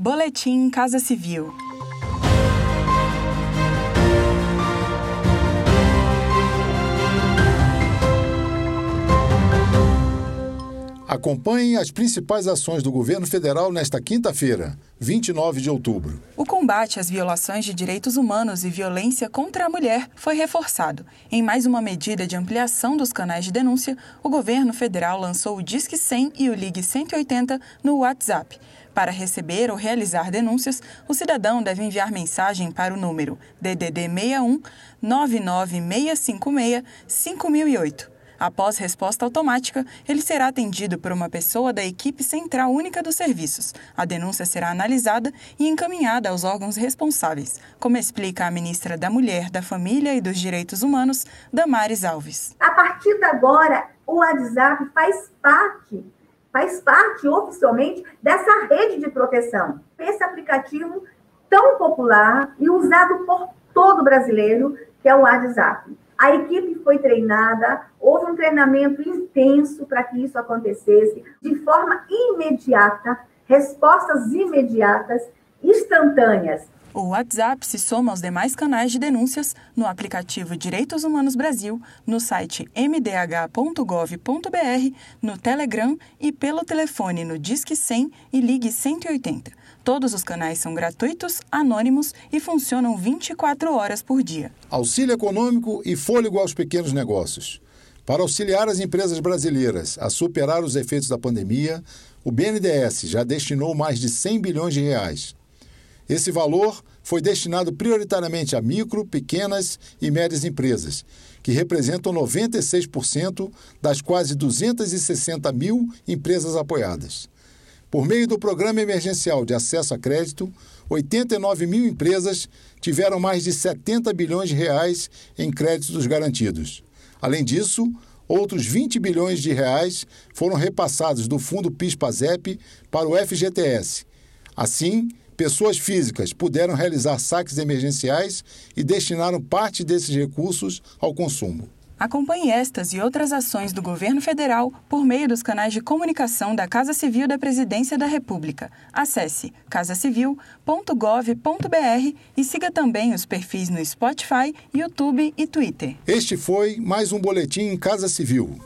Boletim Casa Civil. Acompanhe as principais ações do governo federal nesta quinta-feira, 29 de outubro. O combate às violações de direitos humanos e violência contra a mulher foi reforçado. Em mais uma medida de ampliação dos canais de denúncia, o governo federal lançou o Disque 100 e o Ligue 180 no WhatsApp. Para receber ou realizar denúncias, o cidadão deve enviar mensagem para o número DDD 61 99656 5008. Após resposta automática, ele será atendido por uma pessoa da equipe central única dos serviços. A denúncia será analisada e encaminhada aos órgãos responsáveis, como explica a ministra da Mulher, da Família e dos Direitos Humanos, Damares Alves. A partir de agora, o WhatsApp faz parte faz parte oficialmente dessa rede de proteção. Esse aplicativo tão popular e usado por todo brasileiro, que é o WhatsApp. A equipe foi treinada, houve um treinamento intenso para que isso acontecesse de forma imediata, respostas imediatas, instantâneas. O WhatsApp se soma aos demais canais de denúncias no aplicativo Direitos Humanos Brasil, no site mdh.gov.br, no Telegram e pelo telefone no Disque 100 e Ligue 180. Todos os canais são gratuitos, anônimos e funcionam 24 horas por dia. Auxílio econômico e fôlego aos pequenos negócios. Para auxiliar as empresas brasileiras a superar os efeitos da pandemia, o BNDES já destinou mais de 100 bilhões de reais. Esse valor foi destinado prioritariamente a micro, pequenas e médias empresas, que representam 96% das quase 260 mil empresas apoiadas. Por meio do Programa Emergencial de Acesso a Crédito, 89 mil empresas tiveram mais de 70 bilhões de reais em créditos garantidos. Além disso, outros 20 bilhões de reais foram repassados do Fundo PIS-PASEP para o FGTS. Assim, pessoas físicas puderam realizar saques emergenciais e destinaram parte desses recursos ao consumo. Acompanhe estas e outras ações do governo federal por meio dos canais de comunicação da Casa Civil da Presidência da República. Acesse casacivil.gov.br e siga também os perfis no Spotify, YouTube e Twitter. Este foi mais um boletim Casa Civil.